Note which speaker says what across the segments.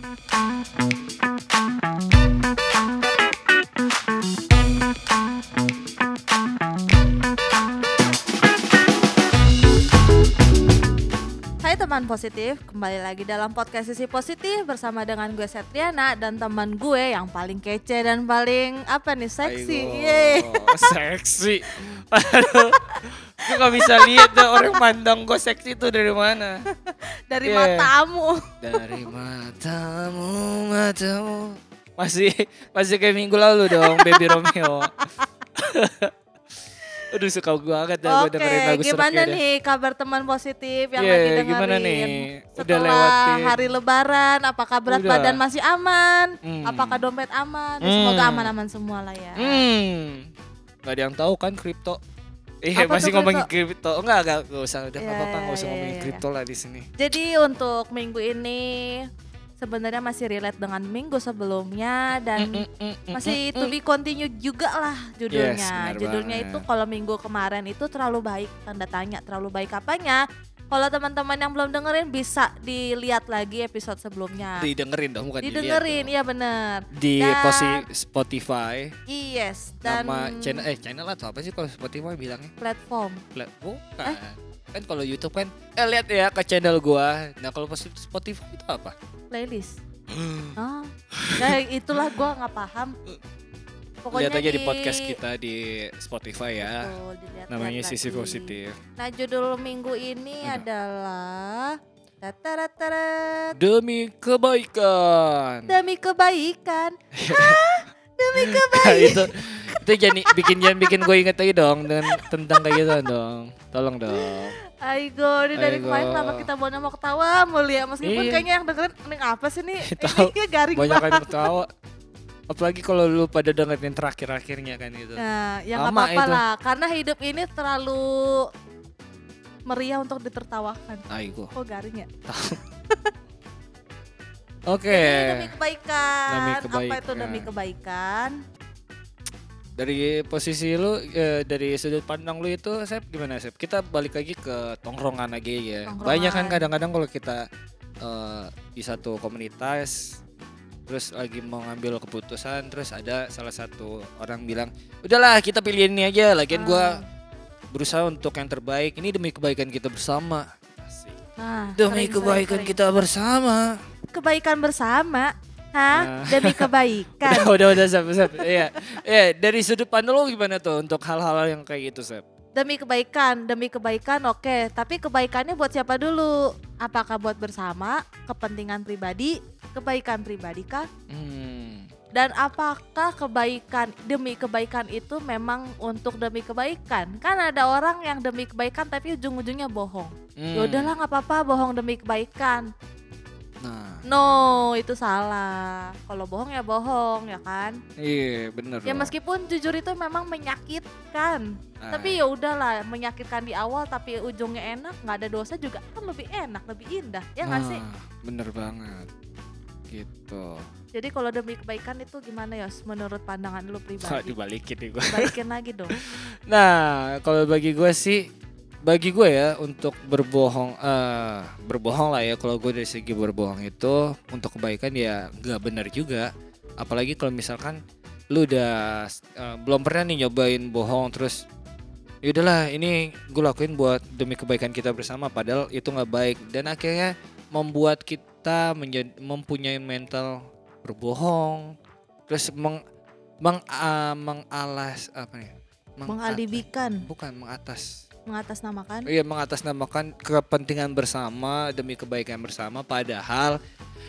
Speaker 1: Hai teman positif, kembali lagi dalam podcast sisi positif bersama dengan gue Setriana dan teman gue yang paling kece dan paling apa nih seksi. Yeay.
Speaker 2: seksi. Aduh, gue gak bisa lihat tuh orang mandang gue seksi tuh dari mana.
Speaker 1: Dari
Speaker 2: Yeah.
Speaker 1: matamu.
Speaker 2: Dari matamu, matamu. Masih masih kayak minggu lalu dong, Baby Romeo. Aduh suka banget dah gue
Speaker 1: Oke,
Speaker 2: dengerin lagu
Speaker 1: gimana
Speaker 2: Seraknya dah.
Speaker 1: nih kabar teman positif yang
Speaker 2: Iya,
Speaker 1: lagi dengerin?
Speaker 2: gimana nih? Udah
Speaker 1: Setelah
Speaker 2: lewatin.
Speaker 1: hari lebaran, apakah berat
Speaker 2: Udah.
Speaker 1: badan masih aman?
Speaker 2: Hmm.
Speaker 1: Apakah dompet aman? Ya,
Speaker 2: Hmm.
Speaker 1: Semoga aman-aman semua lah ya.
Speaker 2: Hmm. Gak ada yang tahu kan kripto. Iya
Speaker 1: Apa
Speaker 2: masih ngomongin kripto. Enggak, enggak, enggak usah udah
Speaker 1: Iya,
Speaker 2: apa apa enggak usah
Speaker 1: iya,
Speaker 2: ngomongin
Speaker 1: iya,
Speaker 2: kripto lah di sini.
Speaker 1: Jadi untuk minggu ini sebenarnya masih relate dengan minggu sebelumnya dan
Speaker 2: Mm, mm, mm, mm,
Speaker 1: masih
Speaker 2: mm,
Speaker 1: to
Speaker 2: mm.
Speaker 1: be continue juga lah judulnya.
Speaker 2: Yes,
Speaker 1: judulnya
Speaker 2: banget.
Speaker 1: itu kalau minggu kemarin itu terlalu baik tanda tanya terlalu baik apanya? Kalau teman-teman yang belum dengerin bisa dilihat lagi episode sebelumnya.
Speaker 2: didengerin dong bukan
Speaker 1: Didengerin,
Speaker 2: dilihat
Speaker 1: iya bener.
Speaker 2: di
Speaker 1: Dan-
Speaker 2: posi Spotify
Speaker 1: Yes, dan
Speaker 2: nama channel eh channel atau apa sih kalau Spotify bilangnya
Speaker 1: platform.
Speaker 2: Plat- bukan
Speaker 1: Eh?
Speaker 2: kan kalau YouTube kan eh lihat ya ke channel gua nah kalau Spotify itu apa
Speaker 1: playlist. oh, nah itulah gua nggak paham. Pokoknya
Speaker 2: lihat aja di podcast kita di Spotify ya
Speaker 1: Betul,
Speaker 2: namanya sisi positif
Speaker 1: Nah, judul minggu ini
Speaker 2: Apa?
Speaker 1: adalah Tataratara,
Speaker 2: demi kebaikan
Speaker 1: demi kebaikan. demi
Speaker 2: Nah,
Speaker 1: kebaikan.
Speaker 2: itu itu jadi bikin jangan bikin gue inget lagi dong dengan tentang kayak gitu dong tolong dong
Speaker 1: Aigo, ini dari
Speaker 2: Aigo.
Speaker 1: kemarin kenapa kita mau mau ketawa mulia meskipun
Speaker 2: Iya.
Speaker 1: kayaknya yang dengerin ini apa sih nih? Ini garing
Speaker 2: banyak
Speaker 1: banget.
Speaker 2: kan ketawa apalagi kalau lu pada dengerin terakhir-akhirnya kan itu
Speaker 1: Nah, ya nggak apa-apa lah, karena hidup ini terlalu meriah untuk ditertawakan.
Speaker 2: Aigo
Speaker 1: Oh garing ya?
Speaker 2: oke
Speaker 1: Jadi demi kebaikan.
Speaker 2: Demi
Speaker 1: Apa itu
Speaker 2: kebaikan.
Speaker 1: demi kebaikan?
Speaker 2: dari posisi lu eh, dari sudut pandang lu itu Sep gimana Sep kita balik lagi ke tongkrongan aja ya
Speaker 1: Tongkrongan.
Speaker 2: banyak kan kadang-kadang kalau kita eh, di satu komunitas terus lagi mau ngambil keputusan terus ada salah satu orang bilang udahlah kita pilih ini aja lagian gua
Speaker 1: Ah.
Speaker 2: berusaha untuk yang terbaik ini demi kebaikan kita bersama.
Speaker 1: Nah,
Speaker 2: demi
Speaker 1: sering,
Speaker 2: kebaikan
Speaker 1: sering,
Speaker 2: kita bersama.
Speaker 1: Kebaikan bersama. Hah?
Speaker 2: Nah.
Speaker 1: Demi kebaikan.
Speaker 2: udah udah udah Sep, Sep. iya iya dari sudut pandang lu gimana tuh untuk hal-hal yang kayak gitu Sep
Speaker 1: demi kebaikan, demi kebaikan oke, tapi kebaikannya buat siapa dulu? Apakah buat bersama, kepentingan pribadi, kebaikan pribadi kah?
Speaker 2: hmm.
Speaker 1: Dan apakah kebaikan demi kebaikan itu memang untuk demi kebaikan? Kan ada orang yang demi kebaikan tapi ujung-ujungnya bohong.
Speaker 2: Hmm.
Speaker 1: Ya udahlah nggak apa-apa bohong demi kebaikan.
Speaker 2: Nah,
Speaker 1: No, itu salah. Kalau bohong ya bohong ya kan?
Speaker 2: iya bener.
Speaker 1: Ya meskipun jujur itu memang menyakitkan.
Speaker 2: Nah,
Speaker 1: Tapi ya udahlah, menyakitkan di awal tapi ujungnya enak, nggak ada dosa juga kan lebih enak, lebih indah. Ya nggak sih?
Speaker 2: nah, Bener banget. Gitu.
Speaker 1: Jadi kalau demi kebaikan itu gimana ya menurut pandangan lu
Speaker 2: Kok
Speaker 1: pribadi?
Speaker 2: dibalikin nih gue.
Speaker 1: Baikin lagi dong.
Speaker 2: Nah, kalau bagi gue sih, bagi gue ya untuk berbohong, eh berbohong lah ya. Kalau gue dari segi berbohong itu untuk kebaikan ya nggak benar juga. Apalagi kalau misalkan lu udah eh, belum pernah nih nyobain bohong terus ya udahlah ini gue lakuin buat demi kebaikan kita bersama padahal itu nggak baik dan akhirnya membuat kita menjadi mempunyai mental berbohong terus meng meng ah, mengalas apa nih Meng-
Speaker 1: Mengalibikan,
Speaker 2: bukan mengatas
Speaker 1: mengatasnamakan.
Speaker 2: iya mengatasnamakan kepentingan bersama demi kebaikan bersama. Padahal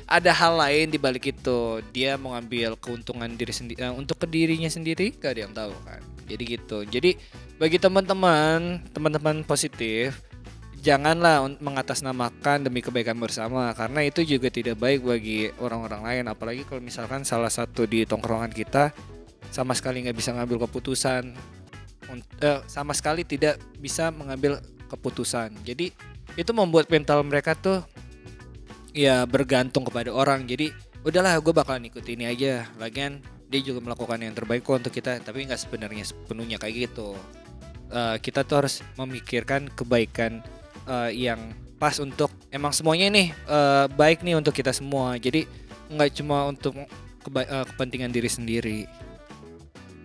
Speaker 2: ada hal lain di balik itu. Dia mau ngambil keuntungan diri sendiri untuk ke dirinya sendiri gak ada yang tahu kan. Jadi gitu. Jadi bagi teman-teman teman-teman positif janganlah mengatasnamakan demi kebaikan bersama. Karena itu juga tidak baik bagi orang-orang lain. Apalagi kalau misalkan salah satu di tongkrongan kita sama sekali nggak bisa ngambil keputusan Eh, sama sekali tidak bisa mengambil keputusan. Jadi itu membuat mental mereka tuh ya bergantung kepada orang. Jadi udahlah gue bakalan ikut ini aja. Lagian dia juga melakukan yang terbaik kok untuk kita tapi nggak sebenarnya sepenuhnya kayak gitu. Eh, kita tuh harus memikirkan kebaikan eh, yang pas untuk emang semuanya nih eh, baik nih untuk kita semua. Jadi nggak cuma untuk eh, kepentingan diri sendiri.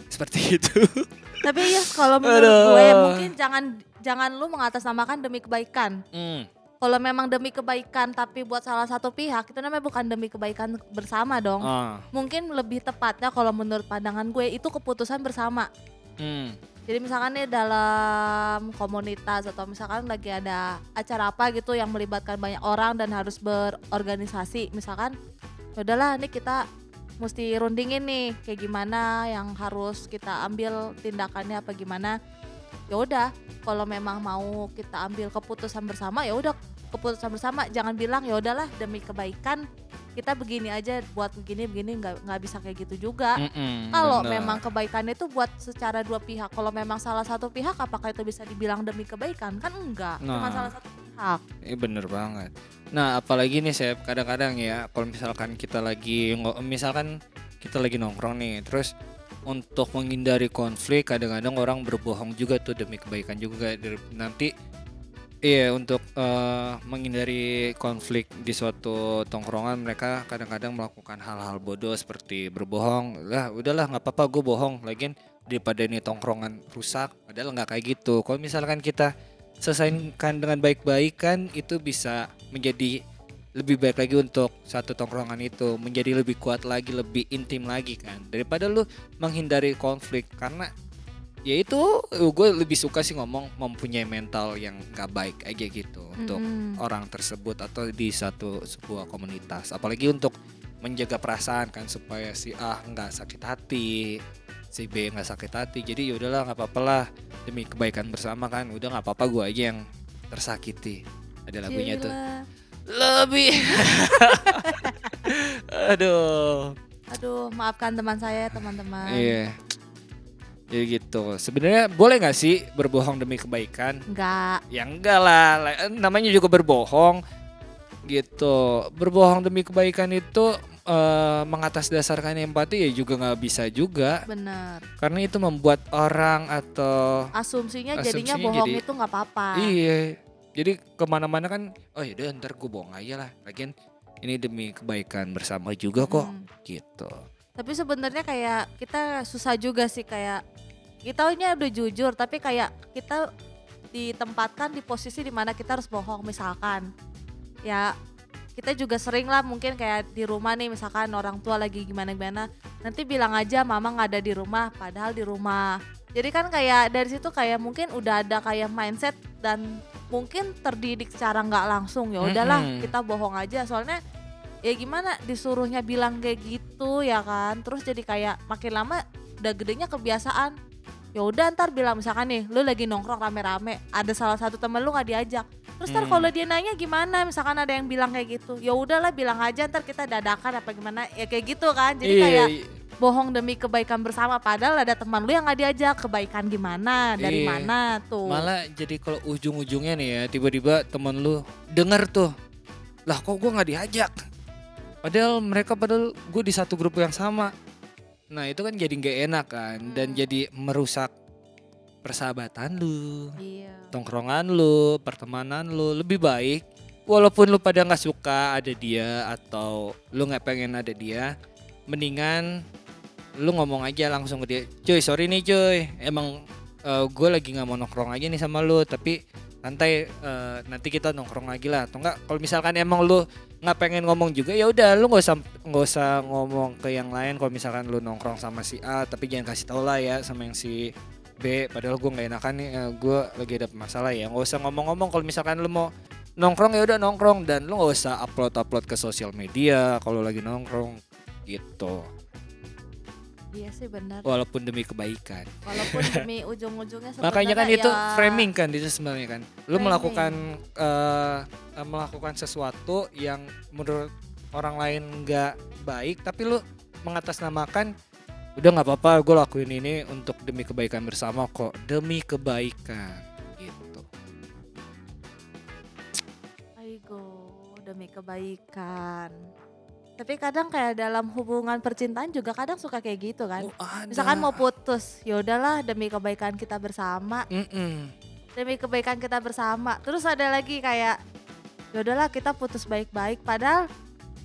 Speaker 2: Seperti itu
Speaker 1: Tapi ya kalau menurut
Speaker 2: Aduh.
Speaker 1: gue mungkin jangan jangan lu mengatasnamakan demi kebaikan.
Speaker 2: Hmm,
Speaker 1: Kalau memang demi kebaikan tapi buat salah satu pihak itu namanya bukan demi kebaikan bersama dong.
Speaker 2: ah,
Speaker 1: Mungkin lebih tepatnya kalau menurut pandangan gue itu keputusan bersama.
Speaker 2: hmm,
Speaker 1: Jadi misalkan nih dalam komunitas atau misalkan lagi ada acara apa gitu yang melibatkan banyak orang dan harus berorganisasi, misalkan "Ya udahlah nih kita mesti rundingin nih kayak gimana yang harus kita ambil tindakannya apa gimana. Ya udah, kalau memang mau kita ambil keputusan bersama ya udah keputusan bersama, jangan bilang ya udahlah demi kebaikan kita begini aja buat begini begini nggak nggak bisa kayak gitu juga. Kalau memang kebaikannya itu buat secara dua pihak. Kalau memang salah satu pihak apakah itu bisa dibilang demi kebaikan? Kan enggak. Cuma
Speaker 2: Nah.
Speaker 1: salah satu pihak.
Speaker 2: Iya bener banget. Nah apalagi nih saya kadang-kadang ya kalau misalkan kita lagi misalkan kita lagi nongkrong nih terus untuk menghindari konflik kadang-kadang orang berbohong juga tuh demi kebaikan juga nanti iya untuk eh, menghindari konflik di suatu tongkrongan mereka kadang-kadang melakukan hal-hal bodoh seperti berbohong lah udahlah nggak apa-apa gue bohong lagian daripada ini tongkrongan rusak padahal nggak kayak gitu kalau misalkan kita selesaikan dengan baik-baik kan itu bisa menjadi lebih baik lagi untuk satu tongkrongan itu menjadi lebih kuat lagi lebih intim lagi kan daripada lu menghindari konflik karena ya itu gue lebih suka sih ngomong mempunyai mental yang gak baik aja gitu untuk
Speaker 1: Mm-mm.
Speaker 2: orang tersebut atau di satu sebuah komunitas apalagi untuk menjaga perasaan kan supaya si A nggak sakit hati si B nggak sakit hati jadi ya udahlah nggak apa-apa lah. Demi kebaikan bersama kan udah nggak apa-apa gue aja yang tersakiti. Ada lagunya tuh.
Speaker 1: Gila.
Speaker 2: lebih. Aduh.
Speaker 1: Aduh, maafkan teman saya, teman-teman.
Speaker 2: iya. Jadi gitu. Sebenarnya boleh nggak sih berbohong demi kebaikan?
Speaker 1: Enggak.
Speaker 2: ya enggak lah namanya juga berbohong. Gitu. Berbohong demi kebaikan itu eh, mengatasdasarkan empati ya juga nggak bisa juga
Speaker 1: Bener.
Speaker 2: karena itu membuat orang atau
Speaker 1: Asumsinya, jadinya
Speaker 2: Asumsinya
Speaker 1: bohong
Speaker 2: jadi-
Speaker 1: itu nggak apa-apa.
Speaker 2: iya jadi ke mana-mana kan oh yaudah ntar gue bohong aja lah lagian ini demi kebaikan bersama juga kok
Speaker 1: Mm.
Speaker 2: gitu
Speaker 1: Tapi sebenarnya kayak kita susah juga sih kayak kita ini udah jujur tapi kayak kita ditempatkan di posisi di mana kita harus bohong misalkan ya kita juga sering lah mungkin kayak di rumah nih misalkan orang tua lagi gimana gimana nanti bilang aja mama nggak ada di rumah padahal di rumah. Jadi kan kayak dari situ kayak mungkin udah ada kayak mindset dan mungkin terdidik secara nggak langsung ya udahlah
Speaker 2: Mm-mm.
Speaker 1: kita bohong aja. Soalnya ya gimana disuruhnya bilang kayak gitu ya kan? Terus jadi kayak makin lama udah gedenya kebiasaan. Ya udah ntar bilang misalkan nih lu lagi nongkrong rame-rame ada salah satu temen lu nggak diajak terus ntar
Speaker 2: Hmm.
Speaker 1: kalau dia nanya gimana misalkan ada yang bilang kayak gitu ya udahlah bilang aja ntar kita dadakan apa gimana ya kayak gitu kan jadi
Speaker 2: Iya,
Speaker 1: kayak
Speaker 2: iya.
Speaker 1: bohong demi kebaikan bersama padahal ada teman lu yang nggak diajak kebaikan gimana dari
Speaker 2: Iya.
Speaker 1: mana tuh
Speaker 2: Malah jadi kalau ujung-ujungnya nih ya tiba-tiba temen lu denger tuh lah kok gue nggak diajak padahal mereka padahal gue di satu grup yang sama nah itu kan jadi nggak enak kan dan
Speaker 1: Hmm.
Speaker 2: jadi merusak persahabatan lu
Speaker 1: iya.
Speaker 2: tongkrongan lu pertemanan lu lebih baik walaupun lu pada nggak suka ada dia atau lu nggak pengen ada dia mendingan lu ngomong aja langsung ke dia cuy sorry nih cuy. Emang gue lagi nggak mau nongkrong aja nih sama lu tapi santai eh, nanti kita nongkrong lagi lah. Atau enggak kalau misalkan emang lu nggak pengen ngomong juga ya udah lu nggak usah nggak usah ngomong ke yang lain. Kalau misalkan lu nongkrong sama si A tapi jangan kasih tau lah ya sama yang si B padahal gue nggak enakan nih gue lagi ada masalah ya. Nggak usah ngomong-ngomong kalau misalkan lu mau nongkrong ya udah nongkrong. Dan lu nggak usah upload upload ke sosial media kalau lagi nongkrong gitu.
Speaker 1: Iya sih benar.
Speaker 2: Walaupun demi kebaikan.
Speaker 1: Walaupun demi ujung-ujungnya
Speaker 2: makanya kan
Speaker 1: sebenarnya
Speaker 2: itu
Speaker 1: ya-
Speaker 2: framing kan itu sebenarnya kan. Lu
Speaker 1: Framing.
Speaker 2: melakukan eh, eh, melakukan sesuatu yang menurut orang lain nggak baik tapi lu mengatasnamakan udah nggak apa-apa gue lakuin ini untuk demi kebaikan bersama kok demi kebaikan gitu
Speaker 1: Aigo, demi kebaikan. Tapi kadang kayak dalam hubungan percintaan juga kadang suka kayak gitu kan.
Speaker 2: Oh, ada.
Speaker 1: Misalkan mau putus, ya udahlah demi kebaikan kita bersama,
Speaker 2: Mm-mm.
Speaker 1: demi kebaikan kita bersama. Terus ada lagi kayak ya udahlah kita putus baik-baik padahal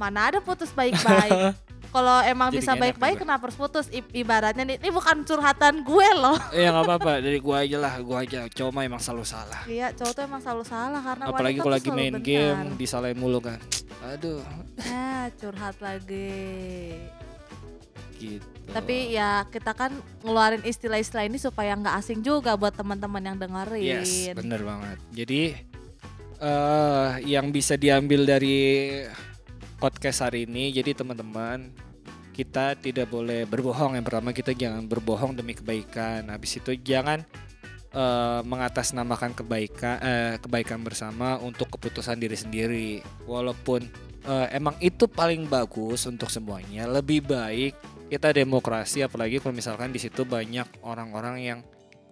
Speaker 1: Mana ada putus baik-baik. Kalau emang
Speaker 2: Jadi
Speaker 1: bisa baik-baik kenapa harus putus? I- ibaratnya nih, ini bukan curhatan gue loh.
Speaker 2: ya nggak apa-apa dari gua aja lah gua aja cowok mah emang selalu salah
Speaker 1: Iya, cowok tuh emang selalu salah karena
Speaker 2: apalagi kalau lagi main
Speaker 1: benar.
Speaker 2: game disalahin mulu kan aduh
Speaker 1: Ah, curhat lagi.
Speaker 2: gitu
Speaker 1: Tapi ya kita kan ngeluarin istilah-istilah ini supaya nggak asing juga buat teman-teman yang dengerin.
Speaker 2: yes bener banget jadi eh yang bisa diambil dari podcast hari ini jadi teman-teman kita tidak boleh berbohong. Yang pertama kita jangan berbohong demi kebaikan. Habis itu jangan eh, mengatasnamakan kebaikan eh, kebaikan bersama untuk keputusan diri sendiri. Walaupun eh, emang itu paling bagus untuk semuanya lebih baik kita demokrasi. Apalagi kalau misalkan di situ banyak orang-orang yang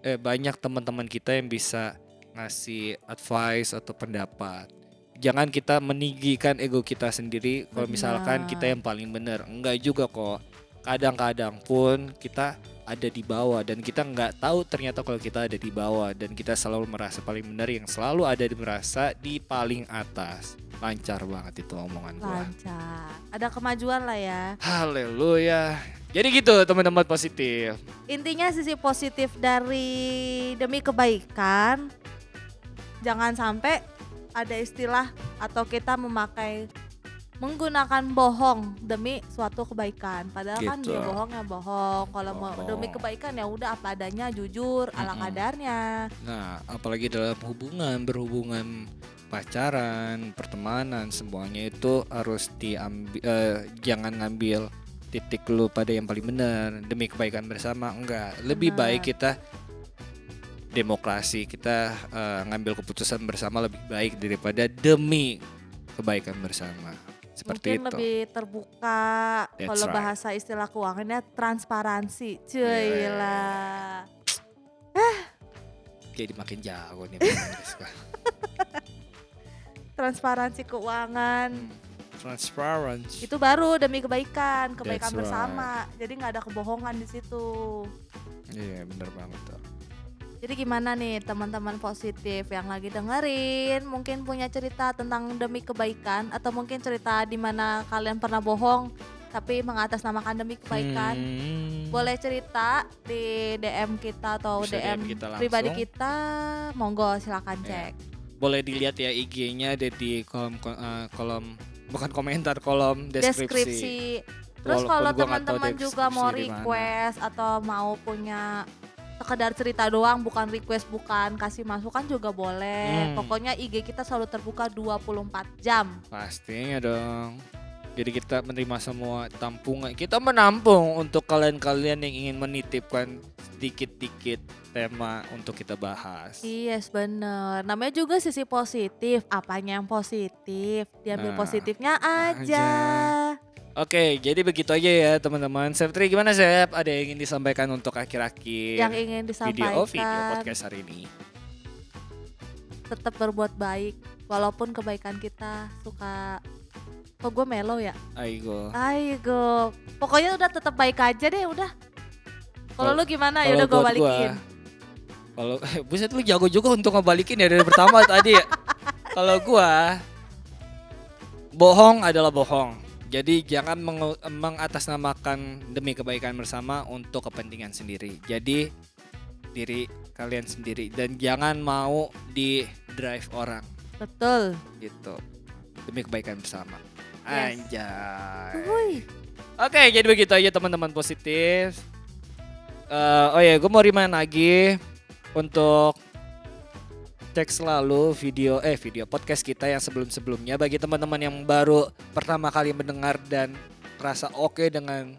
Speaker 2: eh, banyak teman-teman kita yang bisa ngasih advice atau pendapat jangan kita meninggikan ego kita sendiri kalau misalkan kita yang paling benar. Enggak juga kok. Kadang-kadang pun kita ada di bawah dan kita nggak tahu ternyata kalau kita ada di bawah dan kita selalu merasa paling benar yang selalu ada di merasa di paling atas. Lancar banget itu omongan gua.
Speaker 1: Lancar. Ada kemajuan lah ya.
Speaker 2: haleluya. Jadi gitu teman-teman positif.
Speaker 1: Intinya sisi positif dari demi kebaikan jangan sampai ada istilah atau kita memakai menggunakan bohong demi suatu kebaikan. Padahal kan
Speaker 2: Gitu.
Speaker 1: dia bohong ya bohong. Kalau mau demi kebaikan ya udah apa adanya, jujur, ala
Speaker 2: Mm-mm.
Speaker 1: kadarnya.
Speaker 2: Nah, apalagi dalam hubungan, berhubungan pacaran, pertemanan, semuanya itu harus diambil eh, jangan ngambil titik lu pada yang paling benar demi kebaikan bersama. Enggak, lebih
Speaker 1: Benar.
Speaker 2: baik kita demokrasi, kita eh, ngambil keputusan bersama lebih baik daripada demi kebaikan bersama. Seperti
Speaker 1: Mungkin
Speaker 2: itu.
Speaker 1: lebih terbuka
Speaker 2: That's
Speaker 1: kalau
Speaker 2: right.
Speaker 1: bahasa istilah keuangannya transparansi. Cuy
Speaker 2: Yeah.
Speaker 1: lah.
Speaker 2: Jadi makin jago nih.
Speaker 1: Transparansi keuangan.
Speaker 2: Transparency.
Speaker 1: itu baru demi kebaikan kebaikan
Speaker 2: That's right.
Speaker 1: bersama jadi nggak ada kebohongan di situ
Speaker 2: Iya, bener banget tuh.
Speaker 1: Jadi gimana nih teman-teman positif yang lagi dengerin mungkin punya cerita tentang demi kebaikan atau mungkin cerita di mana kalian pernah bohong tapi mengatasnamakan demi kebaikan
Speaker 2: Hmm.
Speaker 1: boleh cerita di DM kita atau
Speaker 2: Bisa
Speaker 1: DM,
Speaker 2: DM kita
Speaker 1: pribadi kita monggo silakan
Speaker 2: Ya.
Speaker 1: cek
Speaker 2: boleh dilihat ya IG-nya ada di kolom ko- eh, kolom bukan komentar kolom deskripsi.
Speaker 1: deskripsi. Terus kalau teman-teman juga mau request atau mau punya sekedar cerita doang bukan request bukan kasih masukan juga boleh.
Speaker 2: Hmm.
Speaker 1: Pokoknya IG kita selalu terbuka 24 jam.
Speaker 2: Pastinya dong. Jadi kita menerima semua tampungan. Kita menampung untuk kalian-kalian yang ingin menitipkan sedikit-dikit tema untuk kita bahas.
Speaker 1: Yes bener. Namanya juga sisi positif. Apanya yang positif? Diambil
Speaker 2: Nah,
Speaker 1: positifnya aja.
Speaker 2: aja. Oke, jadi begitu aja ya teman-teman. Septri gimana Sep? Ada yang ingin disampaikan untuk akhir-akhir
Speaker 1: Yang ingin
Speaker 2: video
Speaker 1: disampaikan
Speaker 2: oh, video podcast hari ini?
Speaker 1: tetap berbuat baik walaupun kebaikan kita suka kok gue melo ya
Speaker 2: Aigo.
Speaker 1: Aigo, pokoknya udah tetap baik aja deh udah. Kalau lu gimana ya udah gue balikin.
Speaker 2: Kalau buset lu jago juga untuk ngebalikin ya dari pertama tadi ya. Kalau gua bohong adalah bohong. Jadi jangan mengu- mengatasnamakan demi kebaikan bersama untuk kepentingan sendiri. Jadi diri kalian sendiri dan jangan mau di drive orang
Speaker 1: Betul.
Speaker 2: gitu demi kebaikan bersama.
Speaker 1: Yes.
Speaker 2: Anjay.
Speaker 1: Wuih.
Speaker 2: Oke, jadi begitu aja teman-teman positif. Eh, oh ya, gue mau remind lagi untuk cek selalu video eh video podcast kita yang sebelum-sebelumnya bagi teman-teman yang baru pertama kali mendengar dan rasa oke dengan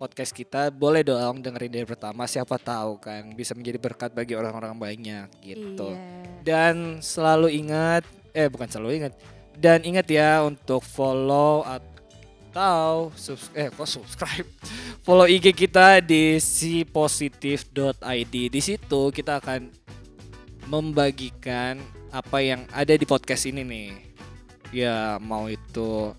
Speaker 2: podcast kita boleh dong dengerin dari pertama siapa tahu kan bisa menjadi berkat bagi orang-orang banyak gitu.
Speaker 1: Iya.
Speaker 2: Dan selalu ingat, eh bukan selalu ingat, dan ingat ya untuk follow atau subs eh kok subscribe, follow IG kita di sipositif.id. Di situ kita akan membagikan apa yang ada di podcast ini nih. Ya mau itu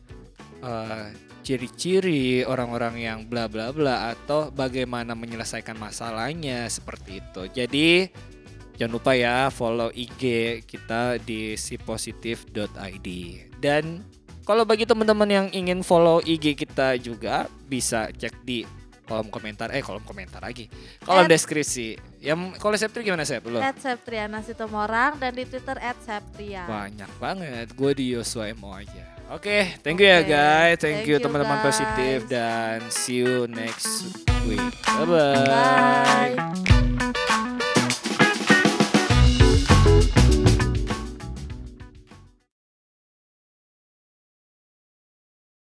Speaker 2: eh, ciri-ciri orang-orang yang bla bla bla atau bagaimana menyelesaikan masalahnya seperti itu. Jadi Jangan lupa ya follow IG kita di sipositif.id dan Kalau bagi teman-teman yang ingin follow IG kita juga bisa cek di kolom komentar eh kolom komentar lagi. Kolom
Speaker 1: At-
Speaker 2: deskripsi. Yang kalau Septri gimana Sep? Lu?
Speaker 1: At Septriana Sitomorang dan di Twitter at Septria.
Speaker 2: banyak banget. Gue di Yosua Mo aja. Oke thank you ya
Speaker 1: Oke,
Speaker 2: guys. Thank,
Speaker 1: thank
Speaker 2: you teman-teman positif dan see you next week. Bye bye
Speaker 1: Bye.